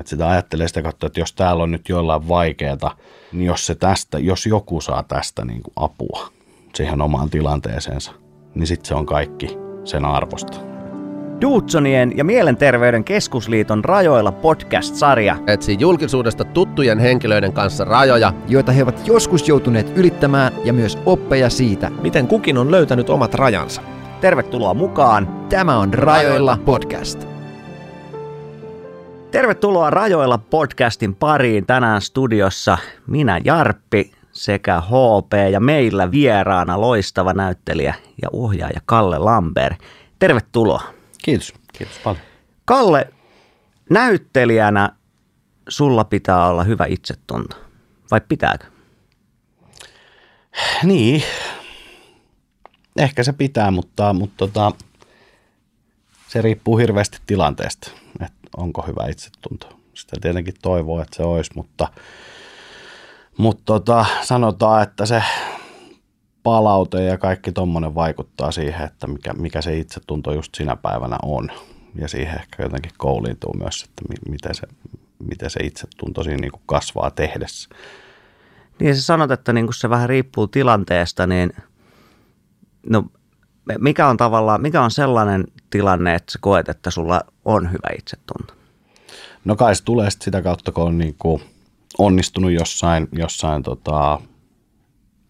Että sitä ajattelee sitä kautta, että jos täällä on nyt jollain vaikeaa, niin jos, se tästä, jos joku saa tästä niin kuin apua siihen omaan tilanteeseensa, niin sitten se on kaikki sen arvosta. Duutsonien ja Mielenterveyden keskusliiton Rajoilla podcast-sarja etsii julkisuudesta tuttujen henkilöiden kanssa rajoja, joita he ovat joskus joutuneet ylittämään ja myös oppeja siitä, miten kukin on löytänyt omat rajansa. Tervetuloa mukaan! Tämä on Rajoilla podcast. Tervetuloa Rajoilla podcastin pariin tänään studiossa minä Jarppi sekä HP ja meillä vieraana loistava näyttelijä ja ohjaaja Kalle Lambert. Tervetuloa. Kiitos. Kiitos paljon. Kalle, näyttelijänä sulla pitää olla hyvä itsetunto. Vai pitääkö? Niin, ehkä se pitää, mutta, mutta tota, se riippuu hirveästi tilanteesta, onko hyvä itsetunto. Sitä tietenkin toivoo, että se olisi, mutta, mutta tota, sanotaan, että se palaute ja kaikki tuommoinen vaikuttaa siihen, että mikä, mikä se itsetunto just sinä päivänä on. Ja siihen ehkä jotenkin kouliintuu myös, että miten se, miten se itsetunto siinä niin kuin kasvaa tehdessä. Niin sä sanot, että niin kun se vähän riippuu tilanteesta, niin no, mikä on tavallaan, mikä on sellainen tilanne, että sä koet, että sulla on hyvä itsetunto? No kai se tulee sitä kautta, kun on niin kuin onnistunut jossain, jossain tota,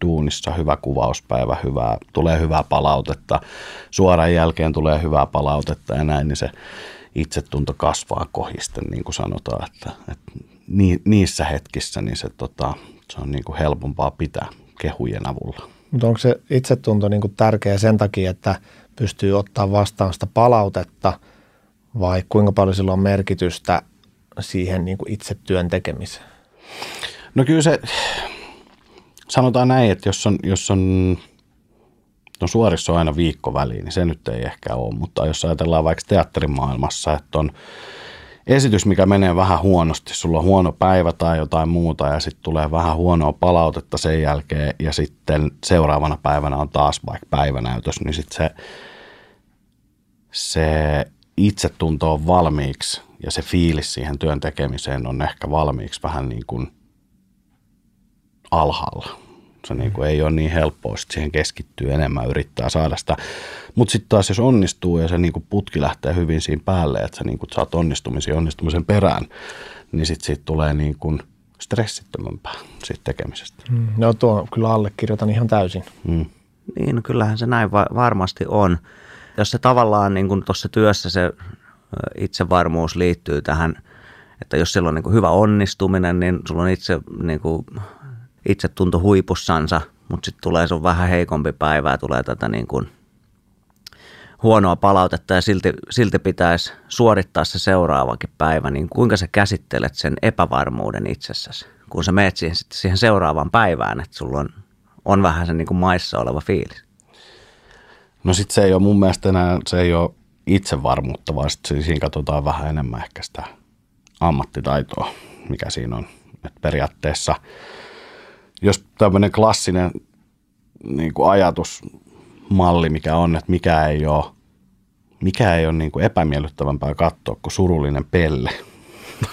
duunissa, hyvä kuvauspäivä, hyvää, tulee hyvää palautetta, suoran jälkeen tulee hyvää palautetta ja näin, niin se itsetunto kasvaa kohisten, niin kuin sanotaan, että, että niissä hetkissä niin se, tota, se on niin kuin helpompaa pitää kehujen avulla. Mutta onko se itsetunto niin kuin tärkeä sen takia, että pystyy ottaa vastaan sitä palautetta vai kuinka paljon sillä on merkitystä siihen niin kuin itse työn tekemiseen? No kyllä se, sanotaan näin, että jos on, jos on no suorissa on aina viikko väliin, niin se nyt ei ehkä ole, mutta jos ajatellaan vaikka teatterimaailmassa, että on esitys, mikä menee vähän huonosti, sulla on huono päivä tai jotain muuta ja sitten tulee vähän huonoa palautetta sen jälkeen ja sitten seuraavana päivänä on taas vaikka päivänäytös, niin sitten se, se itsetunto on valmiiksi ja se fiilis siihen työn tekemiseen on ehkä valmiiksi vähän niin kuin alhaalla se niin kuin ei ole niin helppoa, että siihen keskittyy enemmän, yrittää saada sitä. Mutta sitten taas jos onnistuu ja se niin kuin putki lähtee hyvin siinä päälle, että sä niin kuin saat onnistumisen onnistumisen perään, niin sitten siitä tulee niin kuin stressittömämpää siitä tekemisestä. Mm, no tuo kyllä allekirjoitan ihan täysin. Mm. Niin, no kyllähän se näin va- varmasti on. Jos se tavallaan niin kuin tuossa työssä se itsevarmuus liittyy tähän, että jos sillä on niin kuin hyvä onnistuminen, niin sulla on itse niin kuin itsetunto huipussansa, mutta sitten tulee sun vähän heikompi päivä ja tulee tätä niin kuin huonoa palautetta ja silti, silti pitäisi suorittaa se seuraavakin päivä, niin kuinka sä käsittelet sen epävarmuuden itsessäsi, kun sä meet siihen, siihen seuraavaan päivään, että sulla on, on vähän se niin kuin maissa oleva fiilis? No sitten se ei ole mun mielestä enää, se ei ole itsevarmuutta, vaan sit siinä katsotaan vähän enemmän ehkä sitä ammattitaitoa, mikä siinä on. Et periaatteessa – jos tämmöinen klassinen niin kuin ajatusmalli, mikä on, että mikä ei ole, mikä ei ole niin kuin epämiellyttävämpää katsoa kuin surullinen pelle.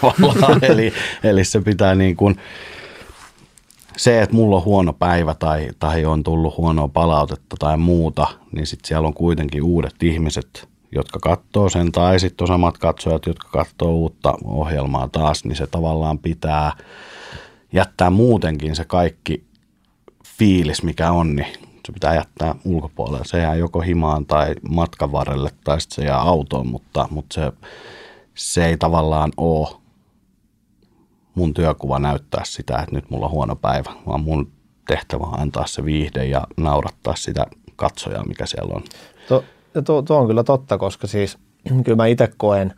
eli, eli se pitää niin kuin, se, että mulla on huono päivä tai, tai on tullut huonoa palautetta tai muuta, niin sitten siellä on kuitenkin uudet ihmiset, jotka katsoo sen, tai sitten on samat katsojat, jotka katsoo uutta ohjelmaa taas, niin se tavallaan pitää jättää muutenkin se kaikki fiilis, mikä on, niin se pitää jättää ulkopuolelle. Se jää joko himaan tai matkan varrelle tai sitten se jää autoon, mutta, mutta se, se ei tavallaan ole mun työkuva näyttää sitä, että nyt mulla on huono päivä, vaan mun tehtävä on antaa se viihde ja naurattaa sitä katsojaa, mikä siellä on. Tuo, tuo, tuo on kyllä totta, koska siis kyllä mä itse koen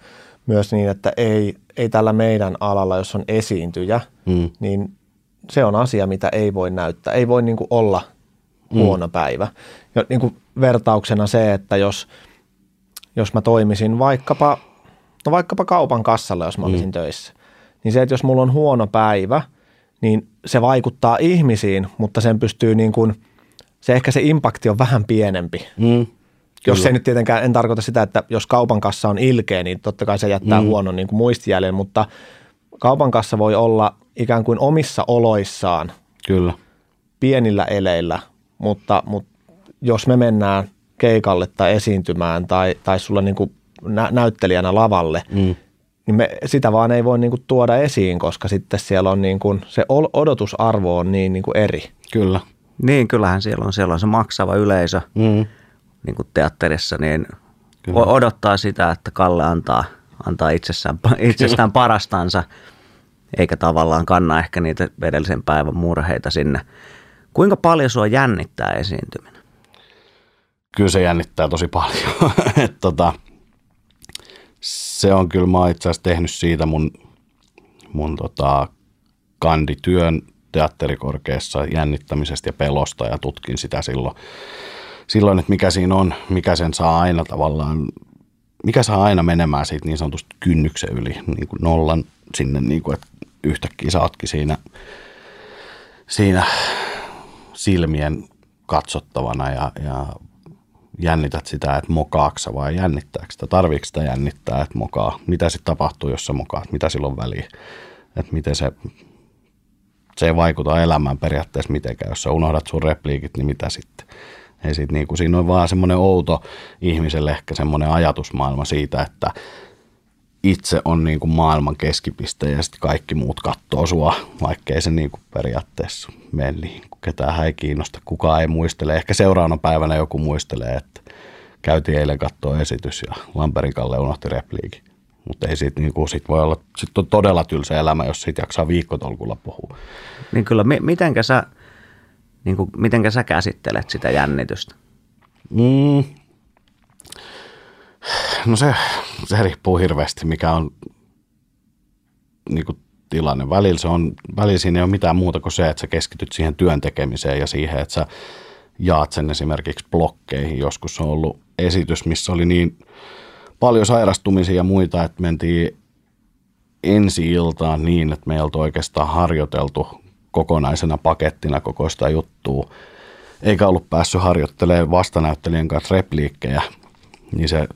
myös niin, että ei, ei tällä meidän alalla, jos on esiintyjä, mm. niin se on asia, mitä ei voi näyttää. Ei voi niin kuin olla mm. huono mm. päivä. Ja niin kuin vertauksena se, että jos, jos mä toimisin vaikkapa, no vaikkapa kaupan kassalla, jos mä olisin mm. töissä, niin se, että jos mulla on huono päivä, niin se vaikuttaa ihmisiin, mutta sen pystyy niin kuin, se ehkä se impakti on vähän pienempi. Mm. Jos se nyt tietenkään, en tarkoita sitä, että jos kaupan kassa on ilkeä, niin totta kai se jättää mm. huonon niin kuin muistijäljen, mutta, kaupan kanssa voi olla ikään kuin omissa oloissaan Kyllä. pienillä eleillä, mutta, mutta jos me mennään keikalle tai esiintymään tai, tai sulla niin kuin nä- näyttelijänä lavalle, Mm. niin me, sitä vaan ei voi niin kuin tuoda esiin, koska sitten siellä on niin kuin, se odotusarvo on niin, niin kuin eri. Kyllä. Niin, kyllähän siellä on, siellä on se maksava yleisö Mm. Niin kuin teatterissa, niin Kyllä. odottaa sitä, että Kalle antaa, antaa itsessään, itsestään parastansa, eikä tavallaan kanna ehkä niitä edellisen päivän murheita sinne. Kuinka paljon sua jännittää esiintyminen? Kyllä se jännittää tosi paljon. Et tota, se on kyllä, mä oon itse asiassa tehnyt siitä mun, mun tota, kandityön teatterikorkeassa jännittämisestä ja pelosta ja tutkin sitä silloin, silloin, että mikä siinä on, mikä sen saa aina tavallaan, mikä saa aina menemään siitä niin sanotusti kynnyksen yli, niin kuin nollan sinne, niin kuin, että yhtäkkiä sä ootkin siinä, siinä silmien katsottavana ja, ja jännität sitä, että mokaaksa vai jännittääkö sitä, tarviiko sitä jännittää, että mokaa, mitä sitten tapahtuu, jos sä mokaat, mitä silloin väliä, että miten se, se ei vaikuta elämään periaatteessa mitenkään, jos sä unohdat sun repliikit, niin mitä sitten. Ei sit niin kuin, siinä on vaan semmoinen outo ihmiselle ehkä semmoinen ajatusmaailma siitä, että itse on niin kuin maailman keskipiste ja sitten kaikki muut katsoo sua, vaikkei se niin kuin periaatteessa mene niin kuin ketään ei kiinnosta, kukaan ei muistele. Ehkä seuraavana päivänä joku muistelee, että käytiin eilen katsoa esitys ja Lamperin Kalle unohti repliikin. Mutta ei siitä niin kuin, sit voi olla, sit on todella tylsä elämä, jos siitä jaksaa viikkotolkulla puhua. Niin kyllä, mi- mitenkä sä, niin kuin, mitenkä sä käsittelet sitä jännitystä? Mm. No se, se riippuu hirveästi, mikä on niin kuin tilanne. Välillä, se on, välillä siinä ei ole mitään muuta kuin se, että sä keskityt siihen työn tekemiseen ja siihen, että sä jaat sen esimerkiksi blokkeihin. Joskus on ollut esitys, missä oli niin paljon sairastumisia ja muita, että mentiin ensi iltaan niin, että me ei oltu oikeastaan harjoiteltu kokonaisena pakettina koko sitä juttua, eikä ollut päässyt harjoittelemaan vastanäyttelijän kanssa repliikkejä, niin se,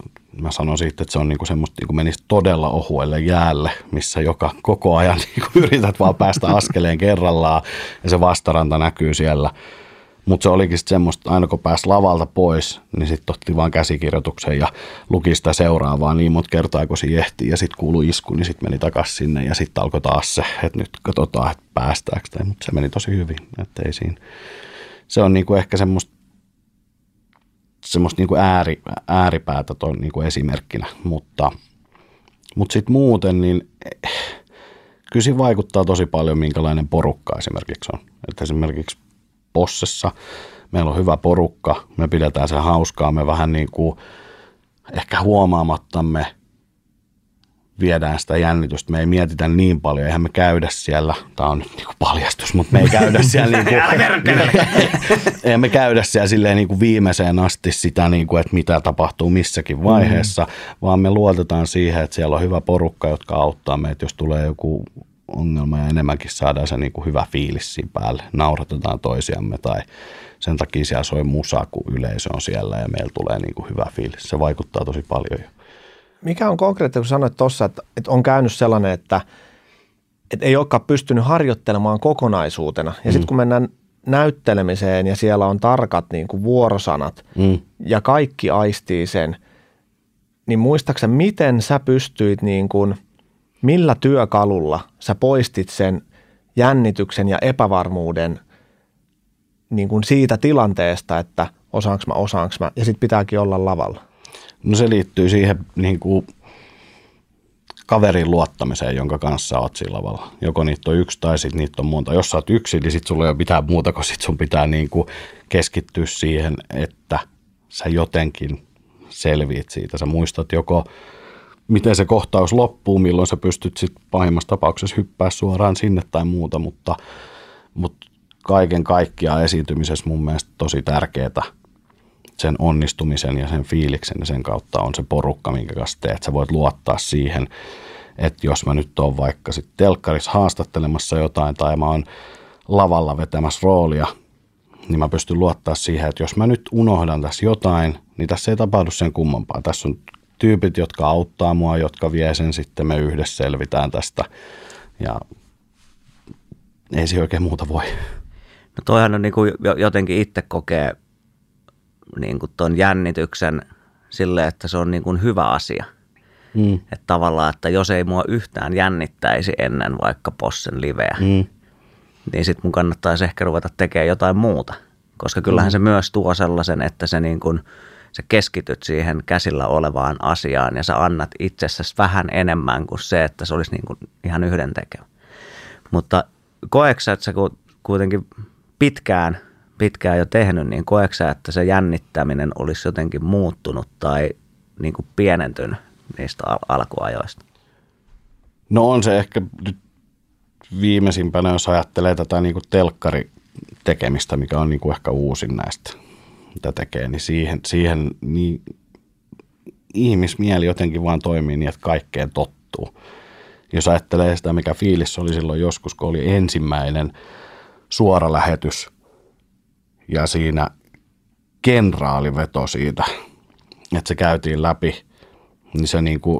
mä sanon siitä, että se on niinku semmoista, niinku menisi todella ohuelle jäälle, missä joka koko ajan niinku yrität vaan päästä askeleen kerrallaan. Ja se vastaranta näkyy siellä. Mutta se olikin sitten semmoista, aina kun pääsi lavalta pois, niin sitten otti vaan käsikirjoituksen ja luki sitä seuraavaa niin monta kertaa, kun se ehti. Ja sitten kuului isku, niin sitten meni takaisin sinne ja sitten alkoi taas se, että nyt katsotaan, että päästäänkö. Mutta se meni tosi hyvin, että ei siinä. Se on niinku ehkä semmoista semmoista niinku ääri, ääripäätä ton niinku esimerkkinä, mutta, mutta sitten muuten, niin kyllä vaikuttaa tosi paljon, minkälainen porukka esimerkiksi on. Että esimerkiksi Possessa meillä on hyvä porukka, me pidetään se hauskaa, me vähän niin kuin ehkä huomaamattamme viedään sitä jännitystä. Me ei mietitä niin paljon, eihän me käydä siellä, tämä on nyt niin kuin paljastus, mutta me ei käydä siellä niin kuin, ei me käydä siellä silleen niin kuin viimeiseen asti sitä, niin kuin, että mitä tapahtuu missäkin vaiheessa, mm. vaan me luotetaan siihen, että siellä on hyvä porukka, jotka auttaa meitä, jos tulee joku ongelma ja enemmänkin saadaan se niin kuin hyvä fiilis siinä päälle. Nauratetaan toisiamme tai sen takia siellä soi musa, kun yleisö on siellä ja meillä tulee niin kuin hyvä fiilis. Se vaikuttaa tosi paljon jo. Mikä on konkreettista, kun sanoit tuossa, että, että on käynyt sellainen, että, että ei olekaan pystynyt harjoittelemaan kokonaisuutena. Ja mm. sitten kun mennään näyttelemiseen ja siellä on tarkat niin kuin vuorosanat Mm. ja kaikki aistii sen, niin muistaaksä, miten sä pystyit niin kuin, millä työkalulla sä poistit sen jännityksen ja epävarmuuden niin kuin siitä tilanteesta, että osaanko mä, osaanko mä, ja sitten pitääkin olla lavalla. No se liittyy siihen niin kuin kaverin luottamiseen, jonka kanssa oot sillä lavalla. Joko niitä on yksi tai sitten niitä on monta. Jos sä oot yksin, niin sit sulla ei ole mitään muuta, kun sit sun pitää niin kuin keskittyä siihen, että sä jotenkin selviit siitä. Sä muistat joko, miten se kohtaus loppuu, milloin sä pystyt sitten pahimmassa tapauksessa hyppää suoraan sinne tai muuta, mutta, mutta kaiken kaikkiaan esiintymisessä mun mielestä tosi tärkeää sen onnistumisen ja sen fiiliksen ja sen kautta on se porukka, minkä kanssa teet. Sä voit luottaa siihen, että jos mä nyt oon vaikka sitten telkkarissa haastattelemassa jotain tai mä oon lavalla vetämässä roolia, niin mä pystyn luottaa siihen, että jos mä nyt unohdan tässä jotain, niin tässä ei tapahdu sen kummempaa. Tässä on tyypit, jotka auttaa mua, jotka vie sen sitten, me yhdessä selvitään tästä, Ja ei se oikein muuta voi. No toihan on niin kuin jotenkin itse kokee niin kuin ton jännityksen sille, että se on niin kuin hyvä asia. Mm. Että tavallaan, että jos ei mua yhtään jännittäisi ennen vaikka Possen liveä, mm. niin sitten mun kannattaisi ehkä ruveta tekemään jotain muuta. Koska kyllähän mm. se myös tuo sellaisen, että se niin kuin, sä keskityt siihen käsillä olevaan asiaan ja sä annat itsessäsi vähän enemmän kuin se, että se olisi niin kuin ihan yhdentekevä. Mutta koeksä, että sä kuitenkin pitkään, pitkään jo tehnyt, niin koeksä, että se jännittäminen olisi jotenkin muuttunut tai niin kuin pienentynyt niistä al- alkuajoista? No on se ehkä nyt viimeisimpänä, jos ajattelee tätä niin kuin telkkaritekemistä, mikä on niin kuin ehkä uusin näistä, mitä tekee, niin siihen, siihen niin ihmismieli jotenkin vaan toimii niin, että kaikkeen tottuu. Jos ajattelee sitä, mikä fiilis oli silloin joskus, kun oli ensimmäinen suora lähetys ja siinä kenraali veto siitä, että se käytiin läpi, niin se niin kuin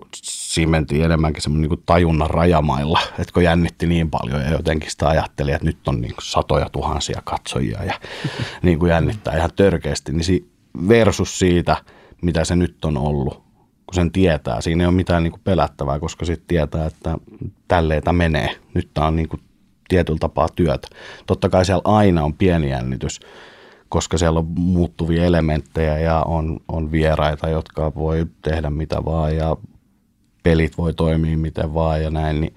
simentiin enemmänkin semmoinen niin tajunnan rajamailla, että kun jännitti niin paljon ja jotenkin sitä ajatteli, että nyt on niin kuin satoja tuhansia katsojia ja niin kuin jännittää ihan törkeästi, niin versus siitä, mitä se nyt on ollut, kun sen tietää. Siinä ei ole mitään niin kuin pelättävää, koska sitten tietää, että tälleitä menee. Nyt tämä on niin kuin tietyllä tapaa työtä. Totta kai siellä aina on pieni jännitys, koska siellä on muuttuvia elementtejä ja on, on vieraita, jotka voi tehdä mitä vaan ja pelit voi toimia miten vaan ja näin, niin,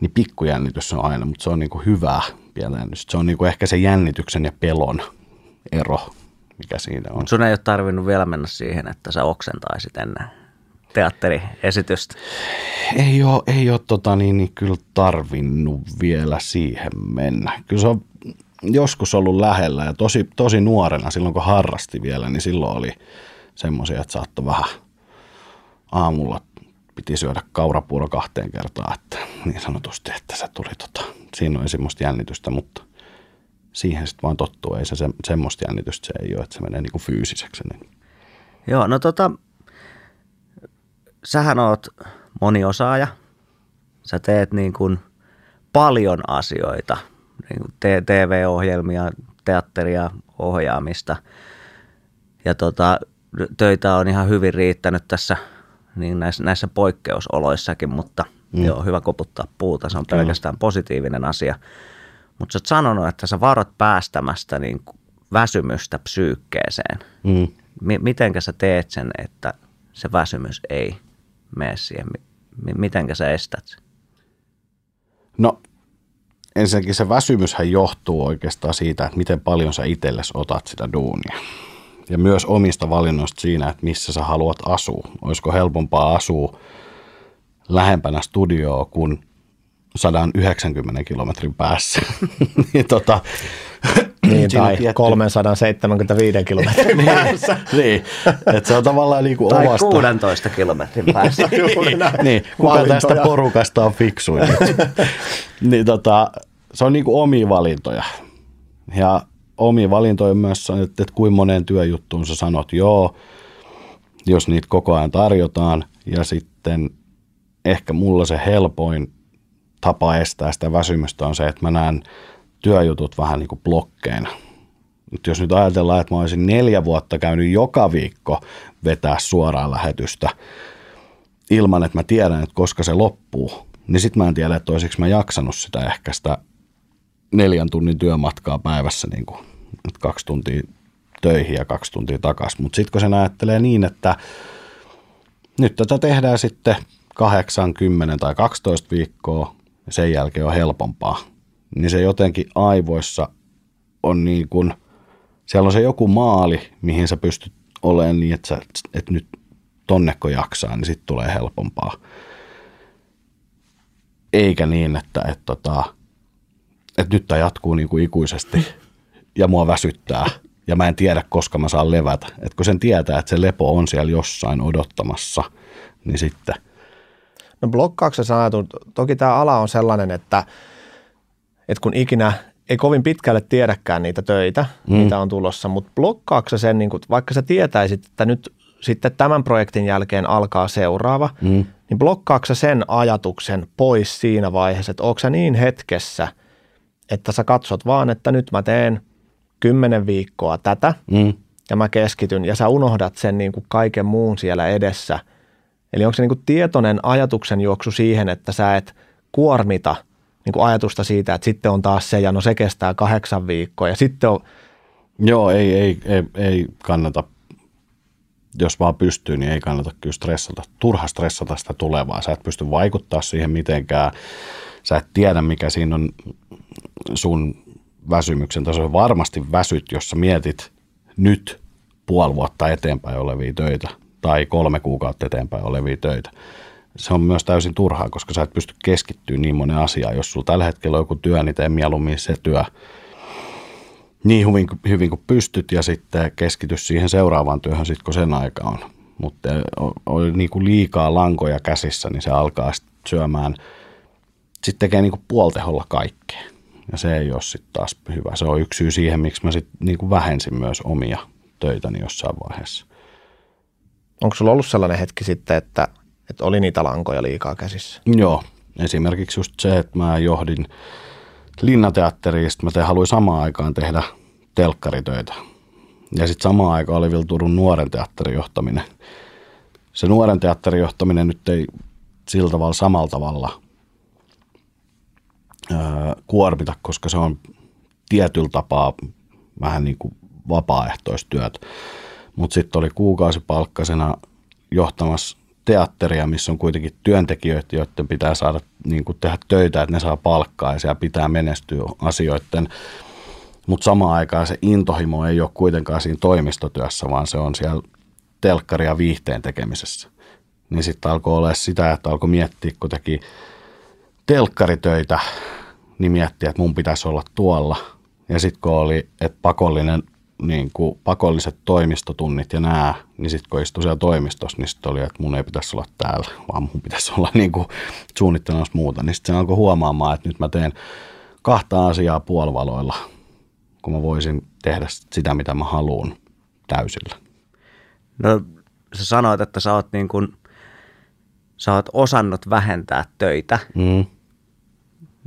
niin pikkujännitys on aina, mutta se on niin kuin hyvää pienjännitys. Se on niin kuin ehkä se jännityksen ja pelon ero, mikä siinä on. Sun ei ole tarvinnut vielä mennä siihen, että sä oksentaisit ennen teatteriesitystä? Ei ole, ei ole tota, niin, niin kyllä tarvinnut vielä siihen mennä. Kyllä se on joskus ollut lähellä ja tosi, tosi nuorena silloin kun harrasti vielä, niin silloin oli semmoisia, että saattoi vähän aamulla piti syödä kaurapuuro kahteen kertaan, että niin sanotusti, että se tuli tota, siinä oli semmoista jännitystä, mutta siihen sitten vaan tottuu, ei se, se semmoista jännitystä se ei ole, että se menee kuin fyysiseksi. Niin. Joo, no tota, sähän oot moniosaaja. Sä teet niin kuin paljon asioita, niin kuin TV-ohjelmia, teatteria, ohjaamista. Ja tota, töitä on ihan hyvin riittänyt tässä niin näissä, näissä poikkeusoloissakin, mutta mm. joo, hyvä koputtaa puuta, se on Kyllä. pelkästään positiivinen asia. Mutta sä oot sanonut, että sä varat päästämästä niin väsymystä psyykkeeseen. Mm. M- mitenkä sä teet sen, että se väsymys ei mene siihen? Mitenkä sä estät sen? No ensinnäkin se väsymyshän johtuu oikeastaan siitä, että miten paljon sä itsellesi otat sitä duunia. Ja myös omista valinnoista siinä, että missä sä haluat asua. Olisiko helpompaa asua lähempänä studioa kuin 190 kilometrin päässä. niin, tota, niin, tai tietty... 375 kilometrin niin, päässä. niin, että se on tavallaan niin kuin tai omasta. 16 kilometrin päässä. niin, niin, kuka tästä porukasta on fiksuin. niin, tota, se on niin kuin omia valintoja. Ja omia valintoja myös, että, että kuinka moneen työjuttuun sä sanot joo, jos niitä koko ajan tarjotaan. Ja sitten ehkä mulla se helpoin tapa estää sitä väsymystä on se, että mä näen työjutut vähän niin kuin blokkeina. Nyt jos nyt ajatellaan, että mä olisin neljä vuotta käynyt joka viikko vetää suoraan lähetystä ilman, että mä tiedän, että koska se loppuu, niin sitten mä en tiedä, että olisiko mä jaksanut sitä ehkä sitä neljän tunnin työmatkaa päivässä, niin kuin, kaksi tuntia töihin ja kaksi tuntia takaisin. Mutta sitten kun sen ajattelee niin, että nyt tätä tehdään sitten 8, 10 tai 12 viikkoa, ja sen jälkeen on helpompaa, niin se jotenkin aivoissa on niin kuin, siellä on se joku maali, mihin sä pystyt olemaan niin, että, sä, että nyt tonnekko jaksaa, niin sitten tulee helpompaa. Eikä niin, että, että, että, tota, että nyt tämä jatkuu niin kuin ikuisesti ja mua väsyttää ja mä en tiedä, koska mä saan levätä. Et kun sen tietää, että se lepo on siellä jossain odottamassa, niin sitten – No blokkauksessa ajatun, toki tämä ala on sellainen, että, että kun ikinä ei kovin pitkälle tiedäkään niitä töitä, mm. mitä on tulossa, mutta blokkaaksa sen, niin kun, vaikka sä tietäisit, että nyt sitten tämän projektin jälkeen alkaa seuraava, mm. niin blokkaatko sä sen ajatuksen pois siinä vaiheessa, että onko sä niin hetkessä, että sä katsot vaan, että nyt mä teen kymmenen viikkoa tätä Mm. ja mä keskityn ja sä unohdat sen niin kuin kaiken muun siellä edessä. Eli onko se niin kuin tietoinen ajatuksen juoksu siihen, että sä et kuormita niin kuin ajatusta siitä, että sitten on taas se ja no se kestää kahdeksan viikkoa ja sitten on, Joo, ei, ei, ei, ei kannata, jos vaan pystyy, niin ei kannata kyllä stressata, turha stressata sitä tulevaa. Sä et pysty vaikuttaa siihen mitenkään. Sä et tiedä, mikä siinä on sun väsymyksen taso. Varmasti väsyt, jos sä mietit nyt puoli vuotta eteenpäin olevia töitä tai kolme kuukautta eteenpäin olevia töitä. Se on myös täysin turhaa, koska sä et pysty keskittyä niin monen asiaan. Jos sulla tällä hetkellä on joku työ, niin tee mieluummin se työ niin hyvin, hyvin kuin pystyt ja sitten keskity siihen seuraavaan työhön sitten kun sen aika on. Mutta on niin kuin liikaa lankoja käsissä, niin se alkaa sit syömään, sitten tekee niin kuin puolteholla kaikkea. Ja se ei ole sitten taas hyvä. Se on yksi syy siihen, miksi mä sitten niin vähensin myös omia töitäni jossain vaiheessa. onko sulla ollut sellainen hetki sitten, että, että oli niitä lankoja liikaa käsissä? Joo, esimerkiksi just se, että mä johdin linnateatteriin, sitten mä te, haluin samaan aikaan tehdä telkkaritöitä. Ja sitten samaan aikaan oli vielä Turun nuoren teatterin johtaminen. Se nuoren teatterin johtaminen nyt ei sillä tavalla samalla tavalla kuormita, koska se on tietyllä tapaa vähän niin kuin vapaaehtoistyöt. Mutta sitten oli kuukausipalkkasena johtamassa teatteria, missä on kuitenkin työntekijöitä, joiden pitää saada niin kuin tehdä töitä, että ne saa palkkaa ja siellä pitää menestyä asioiden. Mutta samaan aikaan se intohimo ei ole kuitenkaan siinä toimistotyössä, vaan se on siellä telkkari- ja viihteen tekemisessä. Niin sitten alkoi olla sitä, että alkoi miettiä, kun teki telkkaritöitä, niin miettiä, että mun pitäisi olla tuolla. Ja sitten kun oli, että pakollinen niin kuin pakolliset toimistotunnit ja nämä, niin sitten kun istui siellä toimistossa, niin sitten oli, että mun ei pitäisi olla täällä, vaan mun pitäisi olla niin kuin suunnittelemassa muuta. Niin sitten se alkoi huomaamaan, että nyt mä teen kahta asiaa puolivaloilla, kun mä voisin tehdä sitä, mitä mä haluan täysillä. No sä sanoit, että sä oot, niin kuin, sä oot osannut vähentää töitä, Mm.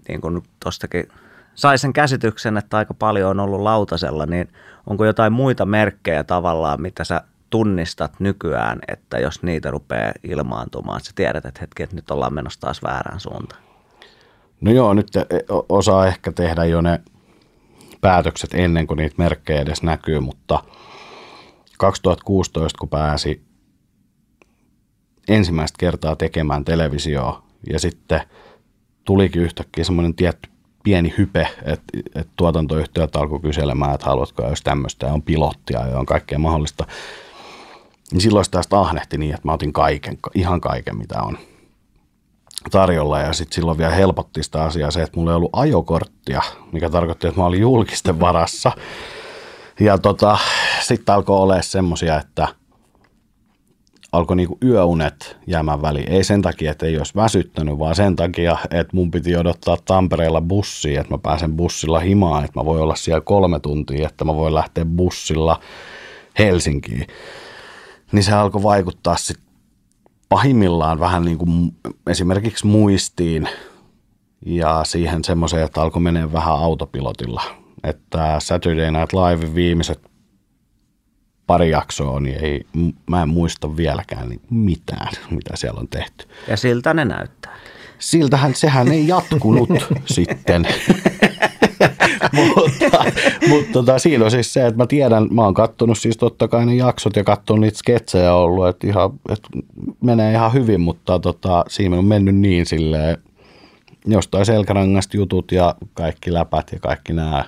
Niin kuin tostakin sai sen käsityksen, että aika paljon on ollut lautasella, niin onko jotain muita merkkejä tavallaan, mitä sä tunnistat nykyään, että jos niitä rupeaa ilmaantumaan, että sä tiedät, että hetki, että nyt ollaan menossa taas väärään suuntaan? No joo, nyt o- osaa ehkä tehdä jo ne päätökset ennen kuin niitä merkkejä edes näkyy, mutta 2016, kun pääsi ensimmäistä kertaa tekemään televisioa ja sitten tulikin yhtäkkiä semmoinen tietty pieni hype, että, että tuotantoyhtiöt alkoi kyselemään, että haluatko jos tämmöistä on pilottia ja on kaikkea mahdollista. Niin silloin sitä ahnehti niin, että mä otin kaiken, ihan kaiken mitä on tarjolla ja sitten silloin vielä helpotti sitä asiaa se, että mulla ei ollut ajokorttia, mikä tarkoitti, että mä olin julkisten varassa. Ja tota, sitten alkoi olla semmoisia, että alkoi niinku yöunet jäämään väliin. Ei sen takia, että ei olisi väsyttänyt, vaan sen takia, että mun piti odottaa Tampereella bussia, että mä pääsen bussilla himaan, että mä voin olla siellä kolme tuntia, että mä voin lähteä bussilla Helsinkiin. Niin se alkoi vaikuttaa sitten pahimmillaan vähän niin kuin esimerkiksi muistiin ja siihen semmoiseen, että alkoi menee vähän autopilotilla. Että Saturday Night Live viimeiset pari jaksoa, niin ei, mä en muista vieläkään niin mitään, mitä siellä on tehty. Ja siltä ne näyttää. Siltähän sehän ei jatkunut sitten. mutta mutta tota, siinä on siis se, että mä tiedän, mä oon kattonut siis totta kai ne jaksot ja katsonut niitä sketsejä ollut, että, ihan, että menee ihan hyvin, mutta tota, siinä on mennyt niin silleen, jostain selkärangasta jutut ja kaikki läpät ja kaikki nämä,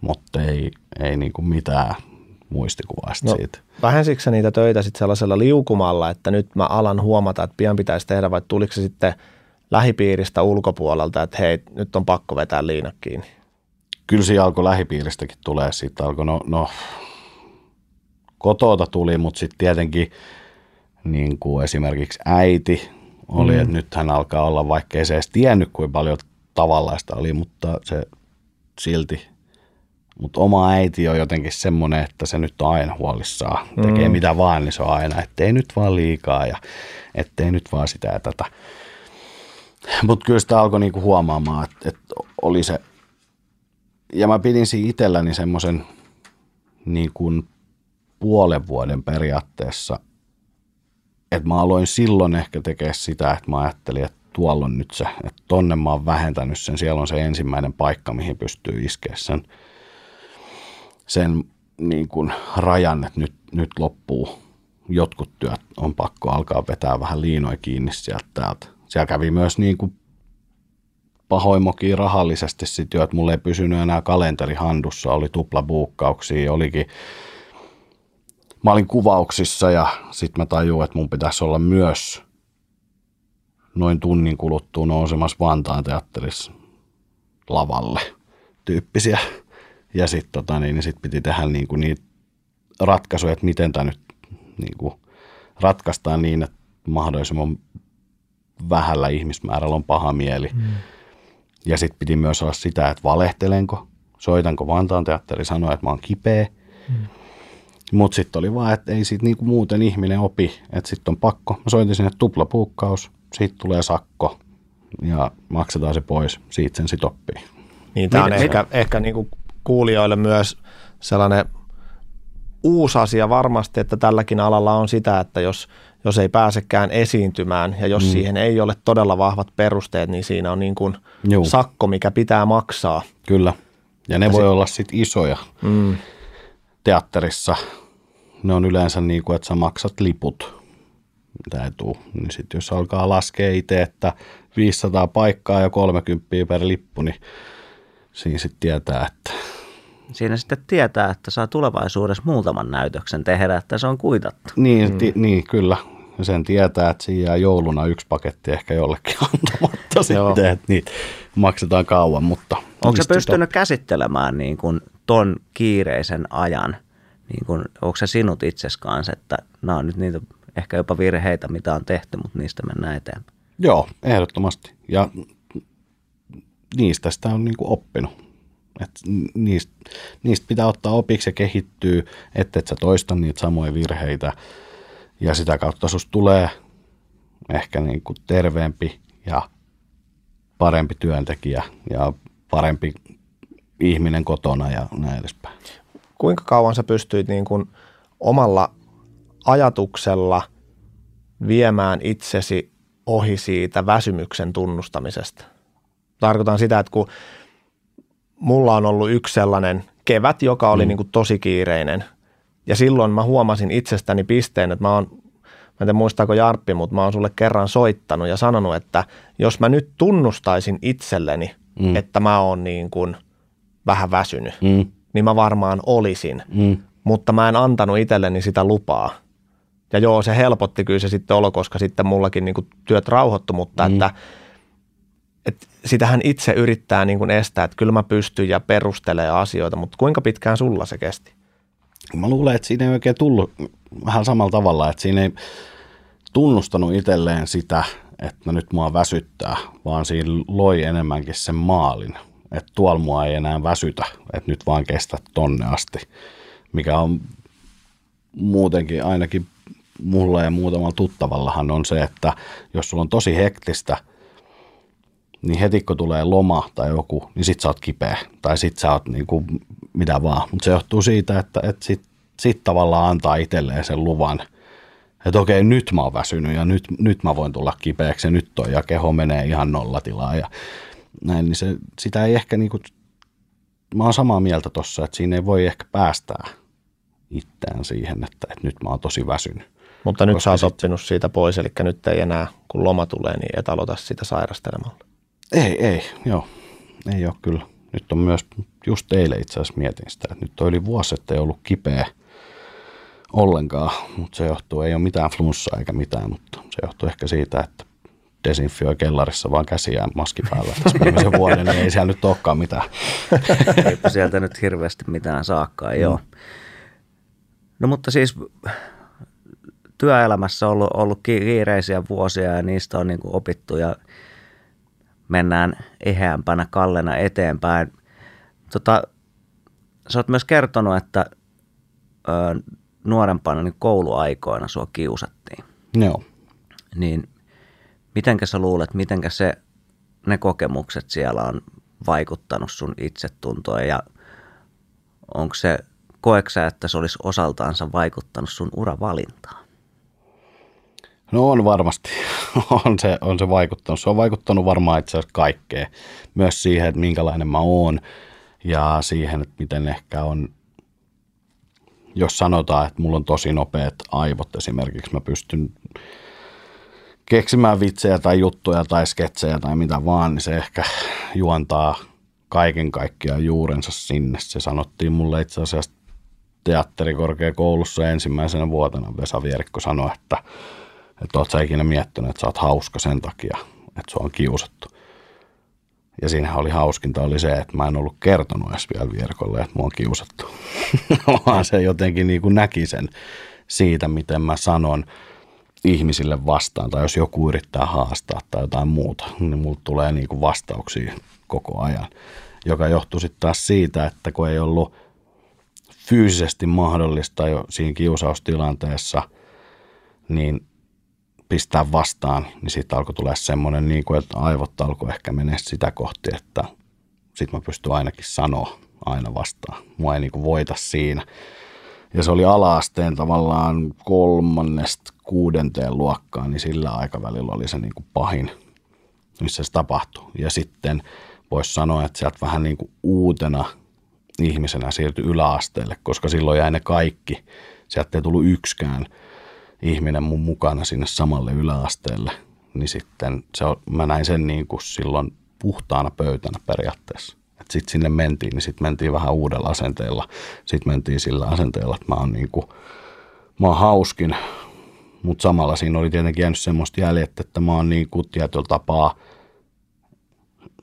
mutta ei, ei niinku mitään muistikuvaa no, siitä. Vähensikö niitä töitä sitten sellaisella liukumalla, että nyt mä alan huomata, että pian pitäisi tehdä, vai tuliko se sitten lähipiiristä ulkopuolelta, että hei, nyt on pakko vetää liinat kiinni? Kyllä siinä alkoi lähipiiristäkin tulee, sitten alkoi, no, no kotota tuli, mutta sitten tietenkin niin kuin esimerkiksi äiti oli, mm. että nyt hän alkaa olla, vaikka ei se edes tiennyt, kuinka paljon tavallaista oli, mutta se silti Mutta oma äiti on jotenkin semmoinen, että se nyt on aina huolissaan. Tekee mm. mitä vaan, niin se on aina, ettei nyt vaan liikaa ja ettei nyt vaan sitä ja tätä. Mutta kyllä sitä alkoi niinku huomaamaan, että, että oli se, ja mä pidin siinä itselläni semmoisen niin kuin puolen vuoden periaatteessa, että mä aloin silloin ehkä tekemään sitä, että mä ajattelin, että tuolla on nyt se, että tonne mä oon vähentänyt sen, siellä on se ensimmäinen paikka, mihin pystyy iskeä sen, sen niin kuin rajan, että nyt, nyt loppuu jotkut työt, on pakko alkaa vetää vähän liinoja kiinni sieltä täältä. Siellä kävi myös niin kuin pahoimokin rahallisesti sit jo, että mulla ei pysynyt enää kalenteri handussa, oli tuplabuukkauksia, olikin mä olin kuvauksissa ja sitten mä tajuin, että mun pitäisi olla myös noin tunnin kuluttua nousemassa Vantaan teatterissa lavalle tyyppisiä. Ja sitten tota, niin, niin sit piti tehdä niin kuin niitä ratkaisuja, että miten tämä nyt niin kuin ratkaistaan niin, että mahdollisimman vähällä ihmismäärällä on paha mieli. Mm. Ja sitten piti myös olla sitä, että valehtelenko, soitanko Vantaan teatteri, sanoa, että mä oon kipeä. Mm. Mutta sitten oli vaan, että ei siitä niinku muuten ihminen opi, että sitten on pakko. Mä soitin sinne tuplapuukkaus, siitä tulee sakko ja maksetaan se pois, siitä sen sitten oppii. Niin tämä on Miten, ehkä, ehkä niinku kuulijoille myös sellainen uusi asia varmasti, että tälläkin alalla on sitä, että jos, jos ei pääsekään esiintymään ja jos mm. siihen ei ole todella vahvat perusteet, niin siinä on niin kuin sakko, mikä pitää maksaa. Kyllä, ja ne ja voi sit... olla sitten isoja. Mm. Teatterissa ne on yleensä niin kuin, että sä maksat liput, mitä ei tule. Niin sitten jos alkaa laskea itse, että 500 paikkaa ja 30 per lippu, niin siinä sitten tietää, että siinä sitten tietää, että saa tulevaisuudessa muutaman näytöksen tehdä, että se on kuitattu. Niin, mm. ti, niin kyllä. Ja sen tietää, että siinä jää jouluna yksi paketti ehkä jollekin antamatta sitten, että niitä maksetaan kauan. Mutta Onko se pystynyt to... käsittelemään niin kuin ton kiireisen ajan? Niin kuin, onko se sinut itses kanssa, että nämä on nyt niitä ehkä jopa virheitä, mitä on tehty, mutta niistä mennään eteenpäin? Joo, ehdottomasti. Ja niistä sitä on niin kuin oppinut. Et niistä, niistä pitää ottaa opiksi ja kehittyy, ettei sä toista niitä samoja virheitä. Ja sitä kautta susta tulee ehkä niin kuin terveempi ja parempi työntekijä ja parempi ihminen kotona ja näin edespäin. Kuinka kauan sä pystyit niin kuin omalla ajatuksella viemään itsesi ohi siitä väsymyksen tunnustamisesta? Tarkoitan sitä, että kun mulla on ollut yksi sellainen kevät, joka oli mm. niin kuin tosi kiireinen. Ja silloin mä huomasin itsestäni pisteen, että mä oon, mä en tiedä muistaako Jarppi, mutta mä oon sulle kerran soittanut ja sanonut, että jos mä nyt tunnustaisin itselleni, mm. että mä oon niin kuin vähän väsynyt, mm. niin mä varmaan olisin. Mm. Mutta mä en antanut itselleni sitä lupaa. Ja joo, se helpotti kyllä se sitten olo, koska sitten mullakin niin kuin työt rauhoittu, mutta mm. että – että sitähän itse yrittää niin kuin estää, että kyllä mä pystyn ja perustelee asioita, mutta kuinka pitkään sulla se kesti? Mä luulen, että siinä ei oikein tullut vähän samalla tavalla, että siinä ei tunnustanut itselleen sitä, että nyt mua väsyttää, vaan siinä loi enemmänkin sen maalin, että tuolla mua ei enää väsytä, että nyt vaan kestä tonne asti, mikä on muutenkin ainakin mulla ja muutamalla tuttavallahan on se, että jos sulla on tosi hektistä – niin heti kun tulee loma tai joku, niin sit sä oot kipeä. Tai sit sä oot niin kuin mitä vaan. Mutta se johtuu siitä, että, että sit, sit tavallaan antaa itselleen sen luvan, että okei, nyt mä oon väsynyt ja nyt, nyt mä voin tulla kipeäksi ja nyt toi ja keho menee ihan nollatilaan ja näin, niin se, sitä ei ehkä niin kuin, mä oon samaa mieltä tossa, että siinä ei voi ehkä päästää itseään siihen, että, että nyt mä oon tosi väsynyt. Mutta nyt sä oot oppinut siitä pois, eli nyt ei enää, kun loma tulee, niin et aloita sitä sairastelemalla. Ei, ei, joo. Ei ole kyllä. Nyt on myös, just eilen itse asiassa mietin sitä, että nyt on yli vuosi, että ei ollut kipeä ollenkaan, mutta se johtuu, ei ole mitään flunssaa eikä mitään, mutta se johtuu ehkä siitä, että desinfioi kellarissa vaan käsiään maski päällä tässä vuoden, niin ei siellä nyt olekaan mitään. Eipä sieltä nyt hirveästi mitään saakkaan, mm. joo. No mutta siis työelämässä on ollut, ollut kiireisiä vuosia ja niistä on niin opittu ja mennään eheämpänä kallena eteenpäin. Tota, sä oot myös kertonut, että ö, nuorempana niin kouluaikoina sua kiusattiin. Joo. Niin mitenkä sä luulet, mitenkä se, ne kokemukset siellä on vaikuttanut sun itsetuntoon ja onko se, koeksä, että se olisi osaltaansa vaikuttanut sun uravalintaan? No on varmasti, on se, on se vaikuttanut. Se on vaikuttanut varmaan itse asiassa kaikkeen. Myös siihen, että minkälainen mä oon ja siihen, että miten ehkä on, jos sanotaan, että mulla on tosi nopeat aivot esimerkiksi, mä pystyn keksimään vitsejä tai juttuja tai sketsejä tai mitä vaan, niin se ehkä juontaa kaiken kaikkiaan juurensa sinne. Se sanottiin mulle itse asiassa teatterikorkeakoulussa ensimmäisenä vuotena Vesa Vierikko sanoi, että, että oot sä ikinä miettinyt, että sä oot hauska sen takia, että sua on kiusattu. Ja siinä oli hauskinta oli se, että mä en ollut kertonut edes vielä Vierikolle, että mua on kiusattu. Vaan se jotenkin niin kuin näki sen siitä, miten mä sanon ihmisille vastaan. Tai jos joku yrittää haastaa tai jotain muuta, niin mulla tulee niin kuin vastauksia koko ajan. Joka johtuu sitten taas siitä, että kun ei ollut fyysisesti mahdollista jo siinä kiusaustilanteessa, niin pistää vastaan, niin siitä alkoi tulla semmoinen, niin kuin, että aivot alkoi ehkä mennä sitä kohti, että sitten mä pystyn ainakin sanoa aina vastaan. Mua ei niin kuin voita siinä. Ja se oli alaasteen tavallaan kolmannesta kuudenteen luokkaan, niin sillä aikavälillä oli se niin kuin pahin, missä se tapahtui. Ja sitten voisi sanoa, että sieltä vähän niin kuin uutena ihmisenä siirtyi yläasteelle, koska silloin jäi ne kaikki. Sieltä ei tullut yksikään ihminen mun mukana sinne samalle yläasteelle. Niin sitten se on, mä näin sen niin kuin silloin puhtaana pöytänä periaatteessa. Sitten sinne mentiin, niin sitten mentiin vähän uudella asenteella. Sitten mentiin sillä asenteella, että mä oon, niin kuin, mä oon hauskin, mutta samalla siinä oli tietenkin jäänyt semmoista jäljettä, että mä oon niin kuin tietyllä tapaa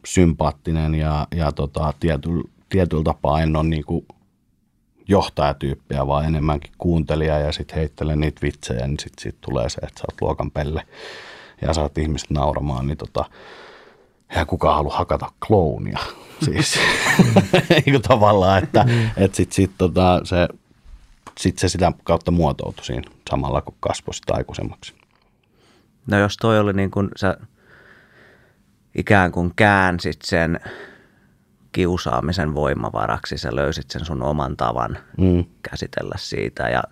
sympaattinen ja, ja tota, tietyllä, tietyllä tapaa en ole niin kuin johtajatyyppiä, vaan enemmänkin kuuntelija ja sitten heittelen niitä vitsejä, niin sitten sit tulee se, että sä oot luokan pelle ja saat ihmiset nauramaan, niin tota, ja kukaan halua hakata kloonia. Siis niin tavallaan, että et sit, sit, tota, se, sit se sitä kautta muotoutui siinä samalla, kun kasvoi sitä aikuisemmaksi. No jos toi oli niin kuin sä ikään kuin käänsit sen kiusaamisen voimavaraksi, sä löysit sen sun oman tavan mm. käsitellä siitä ja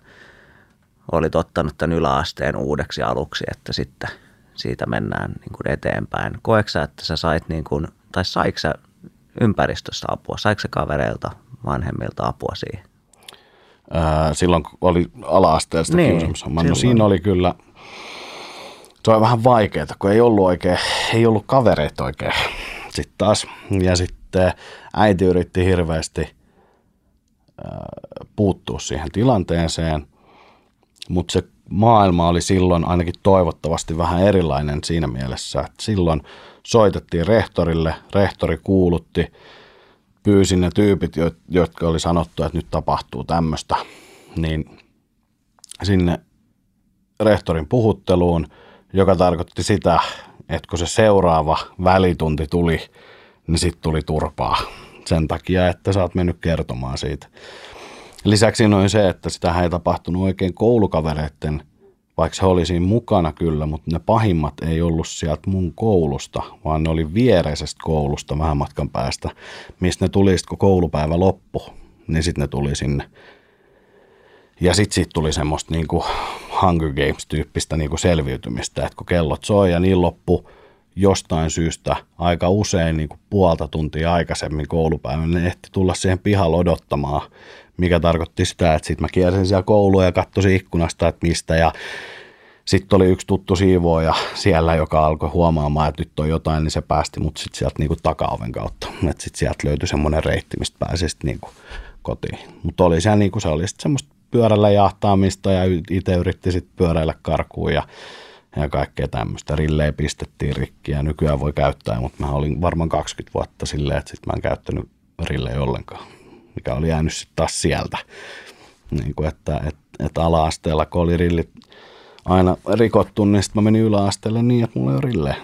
olit ottanut tämän yläasteen uudeksi aluksi, että sitten siitä mennään niin kuin eteenpäin. Koeksa, että sä sait niin kuin, tai saiko sä ympäristöstä apua, saiko kavereilta, vanhemmilta apua siihen? Ää, silloin kun oli ala-asteesta niin, kiusaamassa. No siinä oli kyllä, se oli vähän vaikeaa, kun ei ollut oikein, ei ollut kavereita oikein sitten taas. Ja sitten äiti yritti hirveästi puuttua siihen tilanteeseen, mutta se maailma oli silloin ainakin toivottavasti vähän erilainen siinä mielessä, että silloin soitettiin rehtorille, rehtori kuulutti, pyysin ne tyypit, jotka oli sanottu, että nyt tapahtuu tämmöistä, niin sinne rehtorin puhutteluun, joka tarkoitti sitä, että kun se seuraava välitunti tuli, niin sitten tuli turpaa sen takia, että sä oot mennyt kertomaan siitä. Lisäksi noin se, että sitä ei tapahtunut oikein koulukavereiden, vaikka se oli siinä mukana kyllä, mutta ne pahimmat ei ollut sieltä mun koulusta, vaan ne oli viereisestä koulusta vähän matkan päästä, mistä ne tuli sitten, kun koulupäivä loppu, niin sitten ne tuli sinne. Ja sitten siitä tuli semmoista niinku Hunger Games-tyyppistä niinku selviytymistä, että kun kellot soi ja niin loppu jostain syystä aika usein niin kuin puolta tuntia aikaisemmin koulupäivän, ne ehti tulla siihen pihalle odottamaan, mikä tarkoitti sitä, että sitten mä kiersin siellä koulua ja katsoin ikkunasta, että mistä ja sitten oli yksi tuttu siivooja siellä, joka alkoi huomaamaan, että nyt on jotain, niin se päästi mut sitten sieltä niinku takaoven kautta. Että sitten sieltä löytyi semmoinen reitti, mistä pääsi sitten niinku kotiin. Mutta oli siellä niinku, se oli sitten semmoista pyörällä jahtaamista ja itse yritti sitten pyöräillä karkuun ja ja kaikkea tämmöistä. Rillejä pistettiin rikki ja nykyään voi käyttää, mutta mä olin varmaan 20 vuotta silleen, että sitten mä en käyttänyt rillejä ollenkaan, mikä oli jäänyt sitten taas sieltä. Niin kuin että, että, että ala-asteella, kun oli rillit aina rikottu, niin sitten mä menin yläasteelle niin, että mulla ei ole rillejä.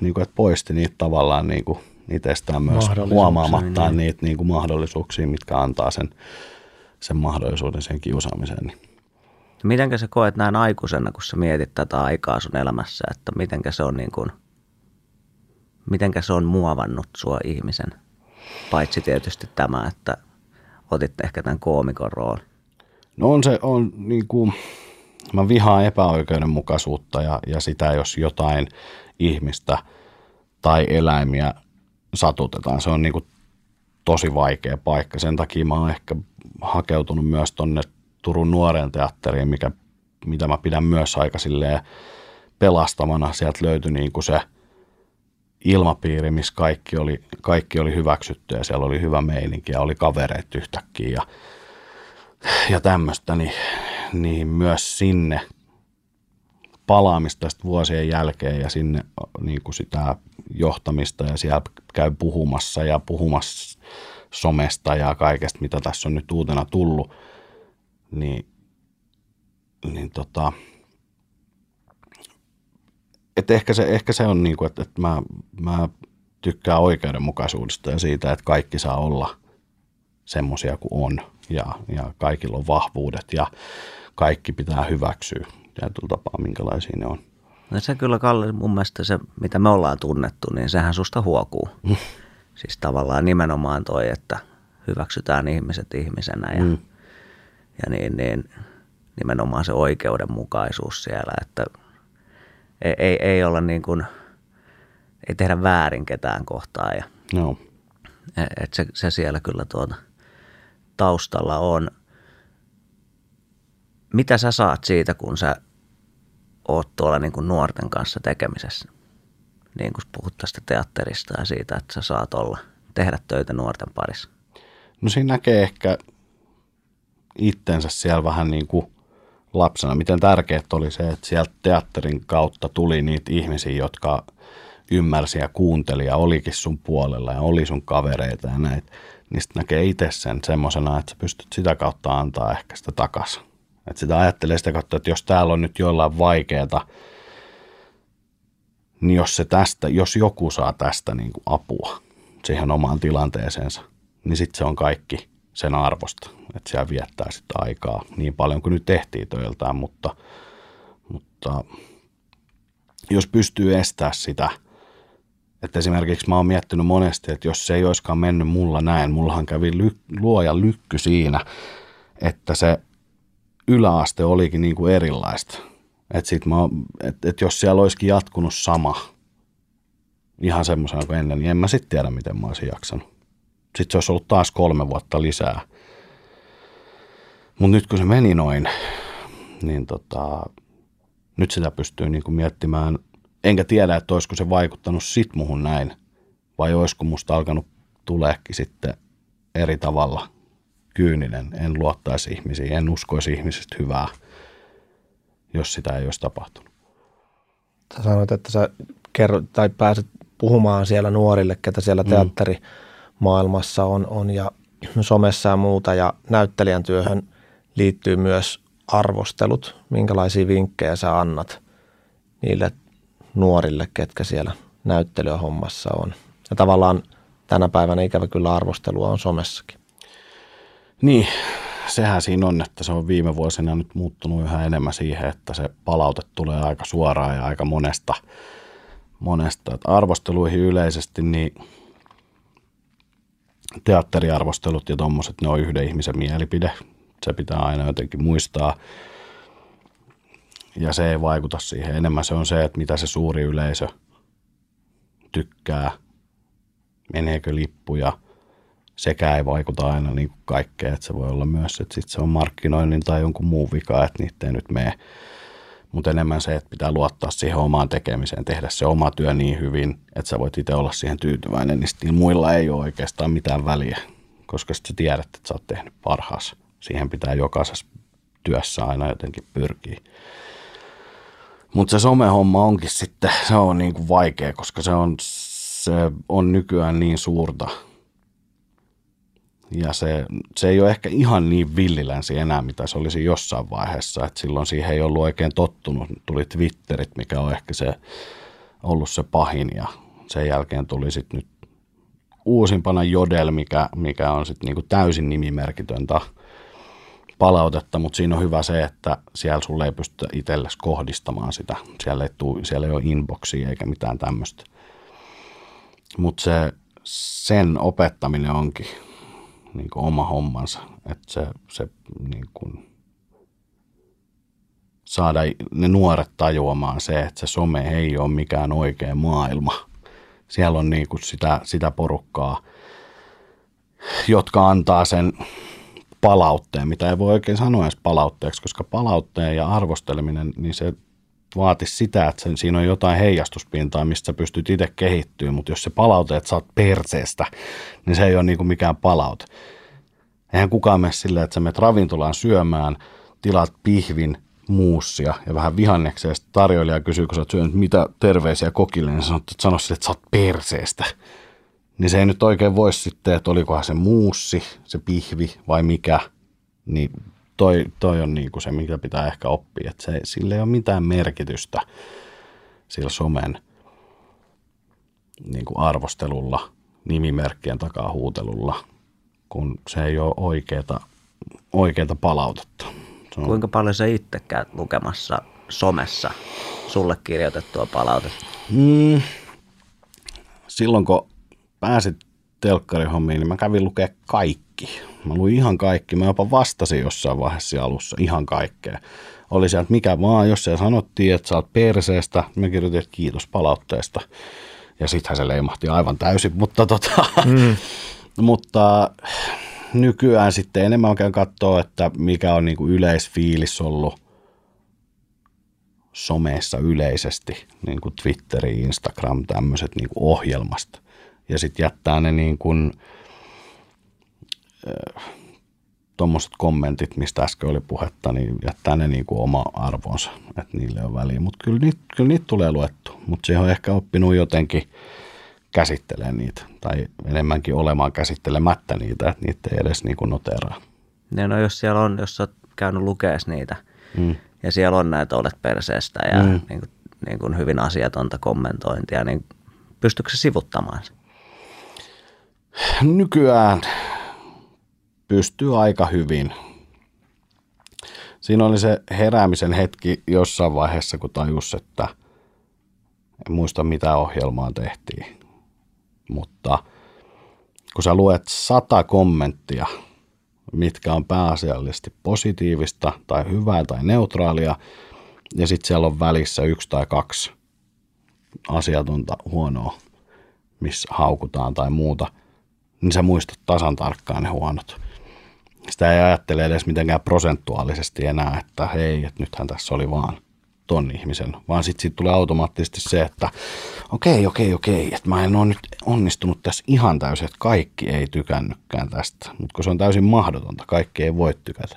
Niin kuin, että poisti niitä tavallaan niin kuin itsestään myös huomaamattaan niin. niitä niin kuin mahdollisuuksia, mitkä antaa sen, sen mahdollisuuden sen kiusaamiseen. Niin. Mitenkä sä koet näin aikuisena, kun sä mietit tätä aikaa sun elämässä, että mitenkä se on niin kuin, mitenkä se on muovannut sua ihmisen? Paitsi tietysti tämä, että otit ehkä tämän koomikon roolin. No on se, on niin kuin, mä vihaan epäoikeudenmukaisuutta ja, ja sitä, jos jotain ihmistä tai eläimiä satutetaan. Se on niin kuin tosi vaikea paikka. Sen takia mä oon ehkä hakeutunut myös tonne Turun nuoren teatteriin, mikä, mitä mä pidän myös aika silleen pelastamana. Sieltä löytyi niin kuin se ilmapiiri, missä kaikki oli, kaikki oli hyväksytty ja siellä oli hyvä meininki ja oli kavereet yhtäkkiä ja, ja tämmöistä, niin, niin myös sinne palaamista vuosien jälkeen ja sinne niin kuin sitä johtamista ja siellä käy puhumassa ja puhumassa somesta ja kaikesta, mitä tässä on nyt uutena tullut, niin, niin tota, et ehkä, se, ehkä se on niin kuin, että, että mä, mä tykkään oikeudenmukaisuudesta ja siitä, että kaikki saa olla semmoisia kuin on ja, ja kaikilla on vahvuudet ja kaikki pitää hyväksyä tietyllä tapaa, minkälaisia ne on. No se kyllä, Kalle, mun mielestä se, mitä me ollaan tunnettu, niin sehän susta huokuu. siis tavallaan nimenomaan toi, että hyväksytään ihmiset ihmisenä ja, Mm. ja niin, niin, nimenomaan se oikeudenmukaisuus siellä, että ei, ei, ei olla niin kuin, ei tehdä väärin ketään kohtaan ja Joo. että se, se siellä kyllä tuota taustalla on. Mitä sä saat siitä, kun sä oot tuolla niin kuin nuorten kanssa tekemisessä? Niin kuin puhut tästä teatterista ja siitä, että sä saat olla, tehdä töitä nuorten parissa. No siinä näkee ehkä itsensä siellä vähän niin kuin lapsena. Miten tärkeää oli se, että sieltä teatterin kautta tuli niitä ihmisiä, jotka ymmärsi ja kuunteli ja olikin sun puolella ja oli sun kavereita ja näitä. Niistä näkee itse sen semmoisena, että sä pystyt sitä kautta antaa ehkä sitä takaisin. Että sitä ajattelee sitä kautta, että jos täällä on nyt jollain vaikeata, niin jos, se tästä, jos joku saa tästä niin kuin apua siihen omaan tilanteeseensa, niin sitten se on kaikki sen arvosta. Että siellä viettää sitä aikaa niin paljon kuin nyt tehtiin töiltään, mutta, mutta jos pystyy estää sitä, että esimerkiksi mä oon miettinyt monesti, että jos se ei olisikaan mennyt mulla näin, mullahan kävi ly- luoja lykky siinä, että se yläaste olikin niin kuin erilaista. Että sit mä, et, et jos siellä olisikin jatkunut sama, ihan semmoisena kuin ennen, niin en mä sitten tiedä, miten mä olisin jaksanut. Sitten se olisi ollut taas kolme vuotta lisää. Mutta nyt kun se meni noin, niin tota, nyt sitä pystyy niinku miettimään. Enkä tiedä, että olisiko se vaikuttanut sit muhun näin, vai olisiko musta alkanut tuleekin sitten eri tavalla kyyninen. En luottaisi ihmisiin, en uskoisi ihmisistä hyvää, jos sitä ei olisi tapahtunut. Sä sanoit, että sä kerro, tai pääset puhumaan siellä nuorille, ketä siellä teatterimaailmassa on, on ja somessa ja muuta. Ja näyttelijän työhön liittyy myös arvostelut. Minkälaisia vinkkejä sä annat niille nuorille, ketkä siellä näyttelyhommassa on? Ja tavallaan tänä päivänä ikävä kyllä arvostelua on somessakin. Niin, sehän siinä on, että se on viime vuosina nyt muuttunut yhä enemmän siihen, että se palaute tulee aika suoraan ja aika monesta. monesta. Että arvosteluihin yleisesti, niin teatteriarvostelut ja tommoset, ne on yhden ihmisen mielipide. Se pitää aina jotenkin muistaa. Ja se ei vaikuta siihen. Enemmän se on se, että mitä se suuri yleisö tykkää, meneekö lippuja. Sekä ei vaikuta aina niin kuin kaikkeen, että se voi olla myös, että sit se on markkinoinnin tai jonkun muun vika, että niitä ei nyt mene. Mutta enemmän se, että pitää luottaa siihen omaan tekemiseen, tehdä se oma työ niin hyvin, että sä voit itse olla siihen tyytyväinen, niin sitten muilla ei ole oikeastaan mitään väliä, koska sitten sä tiedät, että sä oot tehnyt parhaas. Siihen pitää jokaisessa työssä aina jotenkin pyrkiä. Mutta se somehomma onkin sitten, se on niin kuin vaikea, koska se on, se on nykyään niin suurta. Ja se, se ei ole ehkä ihan niin villilänsi enää, mitä se olisi jossain vaiheessa. Et silloin siihen ei ollut oikein tottunut. Tuli Twitterit, mikä on ehkä se ollut se pahin. Ja sen jälkeen tuli sitten nyt uusimpana Jodel, mikä, mikä on sitten niinku täysin nimimerkitöntä palautetta, mutta siinä on hyvä se, että siellä sulle ei pystytä itsellesi kohdistamaan sitä. Siellä ei, tuu, siellä ei ole inboxia eikä mitään tämmöistä. Mutta se, sen opettaminen onkin niin kuin oma hommansa, että se, se niin kuin saada ne nuoret tajuamaan se, että se some ei ole mikään oikea maailma. Siellä on niin kuin sitä, sitä porukkaa, jotka antaa sen palautteen, mitä ei voi oikein sanoa edes palautteeksi, koska palautteen ja arvosteleminen, niin se vaatisi sitä, että sen, siinä on jotain heijastuspintaa, mistä sä pystyt itse kehittyä, mutta jos se palaute, että sä oot perseestä, niin se ei ole niinku mikään palaute. Eihän kukaan mene silleen, että sä menet ravintolaan syömään, tilaat pihvin, muussia ja vähän vihanneksia, ja sitten tarjoilija kysyy, kun sä oot syönyt mitä terveisiä kokille, niin sanot, että sano sille, että sä oot perseestä. Niin se ei nyt oikein voi sitten, että olikohan se muussi, se pihvi vai mikä, niin toi, toi on niin kuin se, mikä pitää ehkä oppia, että se, sillä ei ole mitään merkitystä sillä somen niin kuin arvostelulla, nimimerkkien takaa huutelulla, kun se ei ole oikeata, oikeata palautetta. Se on, Kuinka paljon sä itse käyt lukemassa somessa sulle kirjoitettua palautetta? mm, silloin kun pääsit telkkarihommiin, niin mä kävin lukea kaikki. Mä luin ihan kaikki. Mä jopa vastasin jossain vaiheessa alussa ihan kaikkea. Oli sieltä mikä vaan, jos siellä sanottiin, että sä oot perseestä, mä kirjoitin, että kiitos palautteesta. Ja sittenhän se leimahti aivan täysin, mutta, tota, mm. mutta nykyään sitten enemmän käyn katsoa, että mikä on niinku yleisfiilis ollut someessa yleisesti, niin kuin Twitteri, Instagram, tämmöiset niin kuin ohjelmasta. Ja sitten jättää ne niin kuin, äh, tuommoiset kommentit, mistä äsken oli puhetta, niin jättää ne niin kuin oma arvonsa, että niille on väliä. Mutta kyllä niitä, kyllä niitä tulee luettu, mutta siihen on ehkä oppinut jotenkin käsittelemään niitä, tai enemmänkin olemaan käsittelemättä niitä, että niitä ei edes niin kuin noteraa. Ne no jos siellä on, jos oot käynyt lukees niitä, mm. ja siellä on näitä olet perseestä ja mm. niin kuin, niin kuin hyvin asiatonta kommentointia, niin pystyykö se sivuttamaan sen? Nykyään pystyy aika hyvin. Siinä oli se heräämisen hetki jossain vaiheessa, kun tajus, että en muista mitä ohjelmaa tehtiin. Mutta kun sä luet sata kommenttia, mitkä on pääasiallisesti positiivista tai hyvää tai neutraalia, ja sitten siellä on välissä yksi tai kaksi asiatonta huonoa, missä haukutaan tai muuta, niin sä muistat tasan tarkkaan ne huonot. Sitä ei ajattele edes mitenkään prosentuaalisesti enää, että hei, että nythän tässä oli vaan ton ihmisen, vaan sitten siitä tulee automaattisesti se, että okei, okei, okei, että mä en ole nyt onnistunut tässä ihan täysin, että kaikki ei tykännytkään tästä, mutta kun se on täysin mahdotonta, kaikki ei voi tykätä.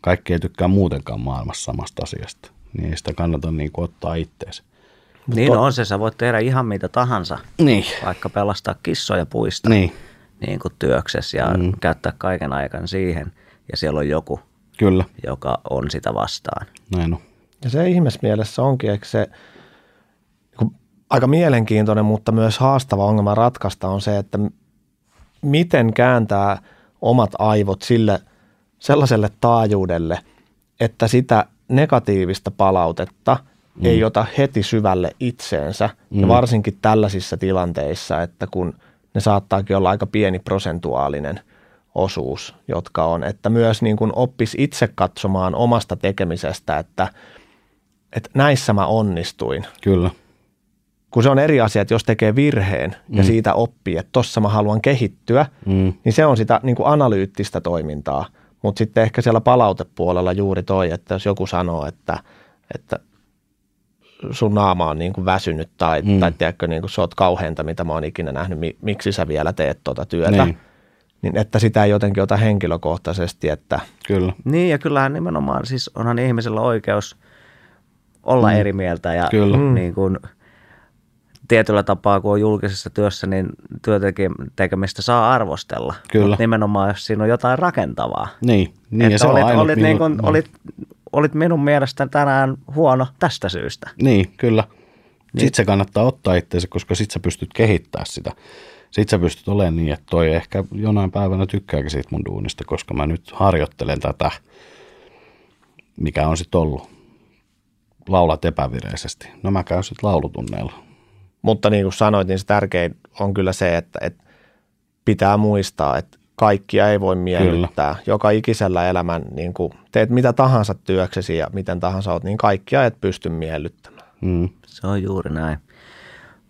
Kaikki ei tykkää muutenkaan maailmassa samasta asiasta, niin ei sitä kannata niin kuin ottaa itteensä. Niin to- on se, sä voit tehdä ihan mitä tahansa, Niin, vaikka pelastaa kissoja puista. Niin, niin kuin työksessä ja mm. käyttää kaiken aikan siihen, ja siellä on joku, kyllä, joka on sitä vastaan. näin on. Ja se ihmismielessä onkin, eikö se niin aika mielenkiintoinen, mutta myös haastava ongelma ratkaista on se, että miten kääntää omat aivot sille sellaiselle taajuudelle, että sitä negatiivista palautetta mm. ei ota heti syvälle itseensä. Mm. Ja varsinkin tällaisissa tilanteissa, että kun ne saattaakin olla aika pieni prosentuaalinen osuus, jotka on, että myös niin kuin oppisi itse katsomaan omasta tekemisestä, että, että näissä mä onnistuin. Kyllä, Kun se on eri asia, että jos tekee virheen ja Mm. siitä oppii, että tossa mä haluan kehittyä, mm, niin se on sitä niin kuin analyyttistä toimintaa. Mutta sitten ehkä siellä palautepuolella juuri toi, että jos joku sanoo, että, että sun naama on niin kuin väsynyt tai, mm. Mm. tai tiedätkö, niin kuin sä oot kauheinta, mitä mä oon ikinä nähnyt, mi- miksi sä vielä teet tuota työtä, Niin. niin että sitä ei jotenkin ota henkilökohtaisesti, että kyllä, Niin ja kyllähän nimenomaan siis onhan ihmisellä oikeus olla mm. eri mieltä ja Kyllä. niin kuin, tietyllä tapaa, kun on julkisessa työssä, niin työtekemistä saa arvostella. Kyllä. Mut nimenomaan, jos siinä on jotain rakentavaa. niin, niin ja että se olit, on olit, niin kuin, olit, olit minun mielestä tänään huono tästä syystä. Niin, kyllä. Sitten se kannattaa ottaa itseensä, koska sitten sä pystyt kehittämään sitä. Sitten sä pystyt olemaan niin, että toi ehkä jonain päivänä tykkääkin siitä mun duunista, koska mä nyt harjoittelen tätä, mikä on sitten ollut. Laulat epävireisesti. No mä käyn sitten laulutunneilla. Mutta niin kuin sanoit, niin se tärkein on kyllä se, että, että pitää muistaa, että kaikkia ei voi miellyttää. Kyllä. Joka ikisellä elämän, niin kuin teet mitä tahansa työksesi ja miten tahansa oot, niin kaikkia et pysty miellyttämään. Mm. Se on juuri näin.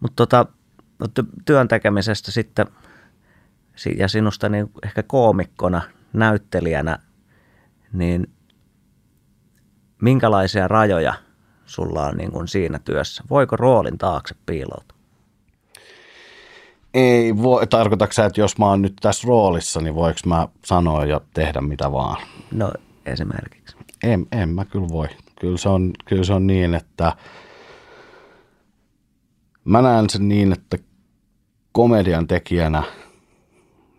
Mutta tota, no työn tekemisestä sitten ja sinusta niin ehkä koomikkona, näyttelijänä, niin minkälaisia rajoja sulla on niin kuin siinä työssä? Voiko roolin taakse piiloutua? Ei voi, tarkoitatko sä, että jos mä oon nyt tässä roolissa, niin voiko mä sanoa ja tehdä mitä vaan? No esimerkiksi. En, en mä kyllä voi. Kyllä se on, kyllä se on niin, että mä näen sen niin, että komedian tekijänä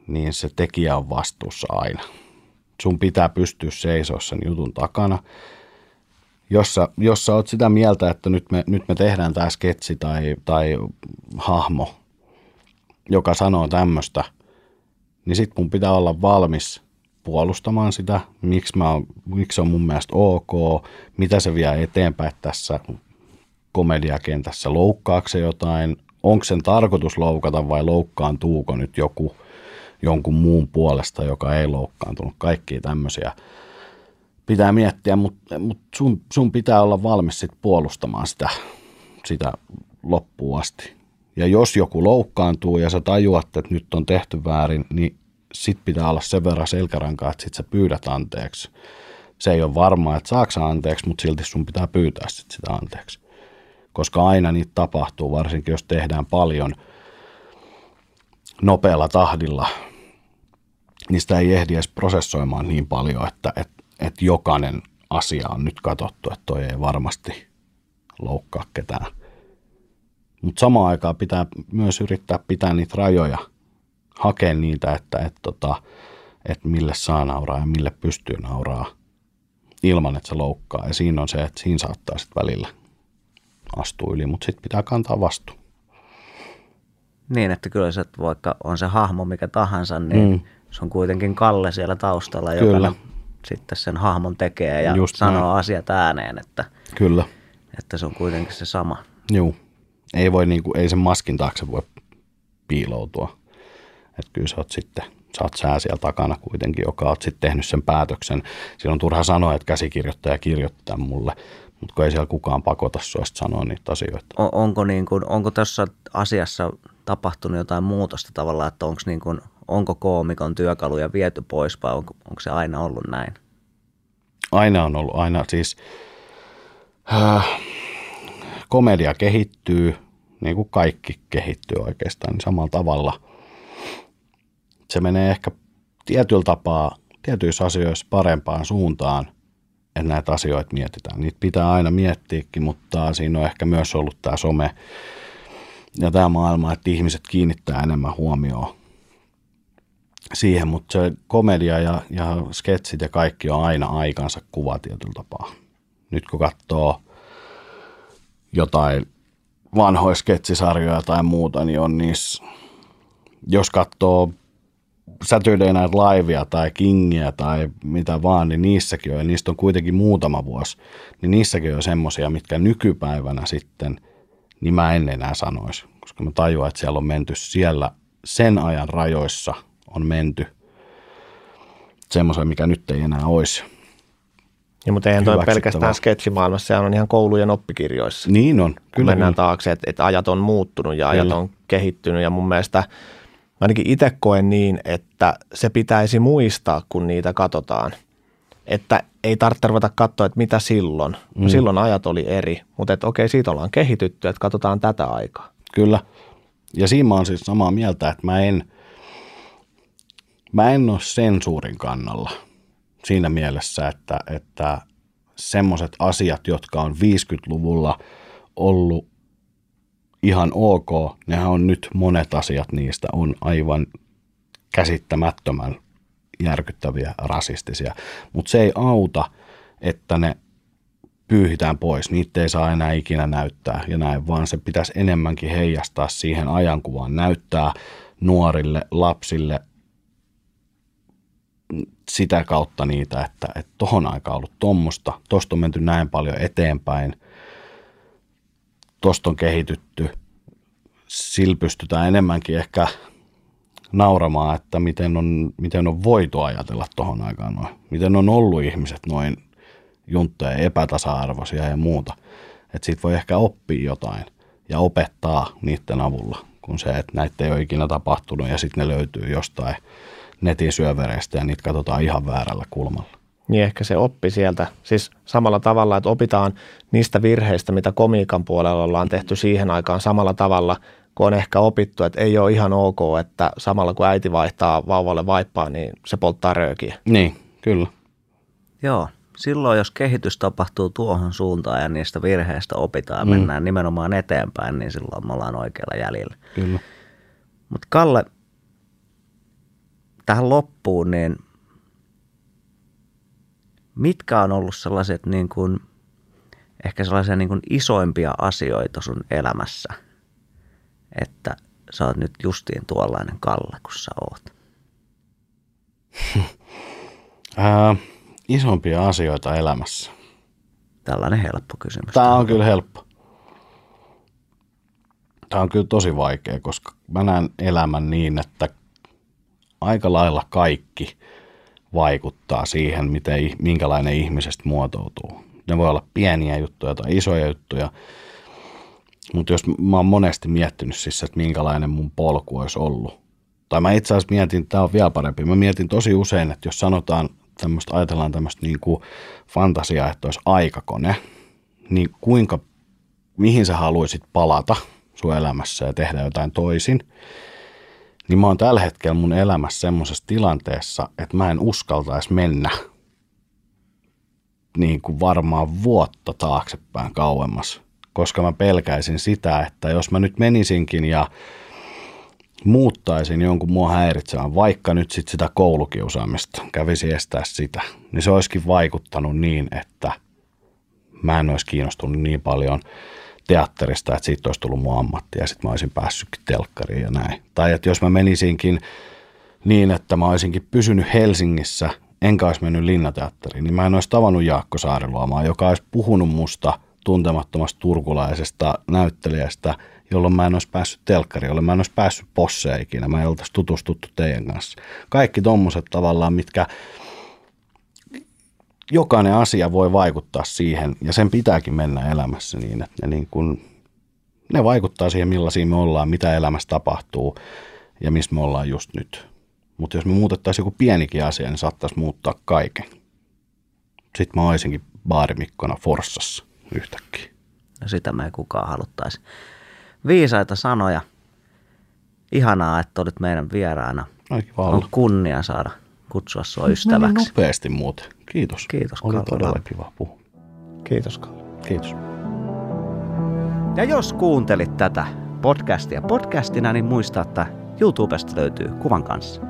niin se tekijä on vastuussa aina. Sun pitää pystyä seisoa sen jutun takana. Jos sä, jos sä oot sitä mieltä, että nyt me, nyt me tehdään tämä sketsi tai, tai hahmo, joka sanoo tämmöistä, niin sit mun pitää olla valmis puolustamaan sitä, miksi, mä, miksi se on mun mielestä ok, mitä se vie eteenpäin tässä komediakentässä, loukkaako se jotain, onko sen tarkoitus loukata vai loukkaantuuko nyt joku jonkun muun puolesta, joka ei loukkaantunut, kaikkia tämmöisiä pitää miettiä, mutta mut sun, sun pitää olla valmis sit puolustamaan sitä, sitä loppuun asti. Ja jos joku loukkaantuu ja sä tajuat, että nyt on tehty väärin, niin sit pitää olla sen verran selkärankaa, että sit sä pyydät anteeksi. Se ei ole varmaa, että saako anteeksi, mutta silti sun pitää pyytää sit sitä anteeksi. Koska aina niitä tapahtuu, varsinkin jos tehdään paljon nopealla tahdilla, niin sitä ei ehdi edes prosessoimaan niin paljon, että, että, että jokainen asia on nyt katsottu, että toi ei varmasti loukkaa ketään. Mutta samaan aikaan pitää myös yrittää pitää niitä rajoja, hakea niitä, että, että, tota, että mille saa nauraa ja mille pystyy nauraa ilman, että se loukkaa. Ja siinä on se, että siinä saattaa sitten välillä astua yli, mutta sitten pitää kantaa vastuu. Niin, että kyllä se, että vaikka on se hahmo mikä tahansa, niin mm. se on kuitenkin Kalle siellä taustalla, kyllä. joka sitten sen hahmon tekee ja Just sanoo näin. asiat ääneen, että, kyllä. että se on kuitenkin se sama. Joo. Ei, voi, niin kuin, ei sen maskin taakse voi piiloutua. Että kyllä sä oot sitten, sä oot sää siellä takana kuitenkin, joka oot sitten tehnyt sen päätöksen. Silloin on turha sanoa, että käsikirjoittaja kirjoittaa mulle, mutta kun ei siellä kukaan pakota sua sanoa niitä asioita. On, onko, niin kuin, onko tässä asiassa tapahtunut jotain muutosta tavallaan, että onko, niin kuin, onko koomikon työkaluja viety pois vai onko, onko se aina ollut näin? Aina on ollut, aina siis äh, komedia kehittyy, niin kuin kaikki kehittyy oikeastaan niin samalla tavalla. Se menee ehkä tietyllä tapaa tietyissä asioissa parempaan suuntaan, että näitä asioita mietitään. Niitä pitää aina miettiäkin, mutta siinä on ehkä myös ollut tämä some ja tämä maailma, että ihmiset kiinnittää enemmän huomioon siihen, mutta se komedia ja, ja sketsit ja kaikki on aina aikansa kuva tietyllä tapaa. Nyt kun katsoo jotain vanhoja sketsisarjoja tai muuta, niin on niissä, jos katsoo Saturday Night Livea tai Kingia tai mitä vaan, niin niissäkin on, ja niistä on kuitenkin muutama vuosi, niin niissäkin on semmoisia, mitkä nykypäivänä sitten, niin mä en enää sanoisi, koska mä tajuan, että siellä on menty siellä sen ajan rajoissa on menty semmoisen, mikä nyt ei enää olisi. Ja, mutta eihän toi pelkästään sketsimaailmassa, sehän on ihan koulujen oppikirjoissa. Niin on. Kyllä, mennään kyllä. taakse, että, että ajat on muuttunut ja kyllä. ajat on kehittynyt ja mun mielestä ainakin itse koen niin, että se pitäisi muistaa, kun niitä katsotaan. Että ei tarvitse ruveta katsoa, että mitä silloin. No mm. silloin ajat oli eri, mutta että okei, siitä ollaan kehitytty, että katsotaan tätä aikaa. Kyllä. Ja siinä mä oon siis samaa mieltä, että mä en, mä en ole sensuurin kannalla – siinä mielessä, että, että semmoiset asiat, jotka on 50-luvulla ollut ihan ok, nehän on nyt monet asiat niistä on aivan käsittämättömän järkyttäviä rasistisia. Mutta se ei auta, että ne pyyhitään pois, niitä ei saa enää ikinä näyttää ja näin, vaan se pitäisi enemmänkin heijastaa siihen ajankuvaan, näyttää nuorille, lapsille sitä kautta niitä, että, että tohon aikaan ollut tommosta, tosta on menty näin paljon eteenpäin, tosta on kehitytty, sillä pystytään enemmänkin ehkä nauramaan, että miten on, miten on voitu ajatella tuohon aikaan noin. Miten on ollut ihmiset noin juntteja, epätasa-arvoisia ja muuta. Että siitä voi ehkä oppia jotain ja opettaa niiden avulla, kun se, että näitä ei ole ikinä tapahtunut ja sitten ne löytyy jostain netin syövereistä ja niitä katsotaan ihan väärällä kulmalla. Niin ehkä se oppi sieltä, siis samalla tavalla, että opitaan niistä virheistä, mitä komiikan puolella ollaan tehty siihen aikaan samalla tavalla, kun on ehkä opittu, että ei ole ihan ok, että samalla kun äiti vaihtaa vauvalle vaippaa, niin se polttaa röökiä. Niin, kyllä. Joo, silloin jos kehitys tapahtuu tuohon suuntaan ja niistä virheistä opitaan ja mm. mennään nimenomaan eteenpäin, niin silloin me ollaan oikealla jäljellä. Kyllä. Mutta Kalle, tähän loppuun, niin mitkä on ollut sellaiset niin kuin, ehkä sellaisia niin kuin isoimpia asioita sun elämässä, että sä oot nyt justiin tuollainen Kalle, kun sä oot? Ää, isompia asioita elämässä. Tällainen helppo kysymys. Tämä on kyllä helppo. Tämä on kyllä tosi vaikea, koska mä näen elämän niin, että aika lailla kaikki vaikuttaa siihen, miten, minkälainen ihmisestä muotoutuu. Ne voi olla pieniä juttuja tai isoja juttuja, mutta jos mä oon monesti miettinyt siis, että minkälainen mun polku olisi ollut. Tai mä itse asiassa mietin, tämä on vielä parempi, mä mietin tosi usein, että jos sanotaan tämmöistä, ajatellaan tämmöistä niin kuin fantasiaa, että olisi aikakone, niin kuinka, mihin sä haluaisit palata sun elämässä ja tehdä jotain toisin, niin mä oon tällä hetkellä mun elämässä semmoisessa tilanteessa, että mä en uskaltaisi mennä niin kuin varmaan vuotta taaksepäin kauemmas, koska mä pelkäisin sitä, että jos mä nyt menisinkin ja muuttaisin jonkun mua häiritsevän, vaikka nyt sit sitä koulukiusaamista, kävisi estää sitä, niin se olisikin vaikuttanut niin, että mä en olisi kiinnostunut niin paljon teatterista, että siitä olisi tullut mun ammatti ja sitten mä olisin päässytkin telkkariin ja näin. Tai että jos mä menisinkin niin, että mä olisinkin pysynyt Helsingissä, enkä olisi mennyt Linnateatteriin, niin mä en olisi tavannut Jaakko Saariluomaa, joka olisi puhunut musta tuntemattomasta turkulaisesta näyttelijästä – jolloin mä en olisi päässyt telkkariin, jolloin mä en olisi päässyt posseen ikinä, mä en oltaisi tutustuttu teidän kanssa. Kaikki tommoset tavallaan, mitkä jokainen asia voi vaikuttaa siihen, ja sen pitääkin mennä elämässä niin, että ne, niin kun, ne vaikuttaa siihen, millaisia me ollaan, mitä elämässä tapahtuu ja missä me ollaan just nyt. Mutta jos me muutettaisiin joku pienikin asia, niin saattaisi muuttaa kaiken. Sitten mä olisinkin baarimikkona Forssassa yhtäkkiä. No sitä me ei kukaan haluttaisi viisaita sanoja. Ihanaa, että olit meidän vieraana. On kunnia saada kutsua sinua ystäväksi. No niin nopeasti muuten. Kiitos. Kiitos Oli Kalle. todella kiva puhua. Kiitos Kalle. Kiitos. Ja jos kuuntelit tätä podcastia podcastina, niin muista, että YouTubesta löytyy kuvan kanssa.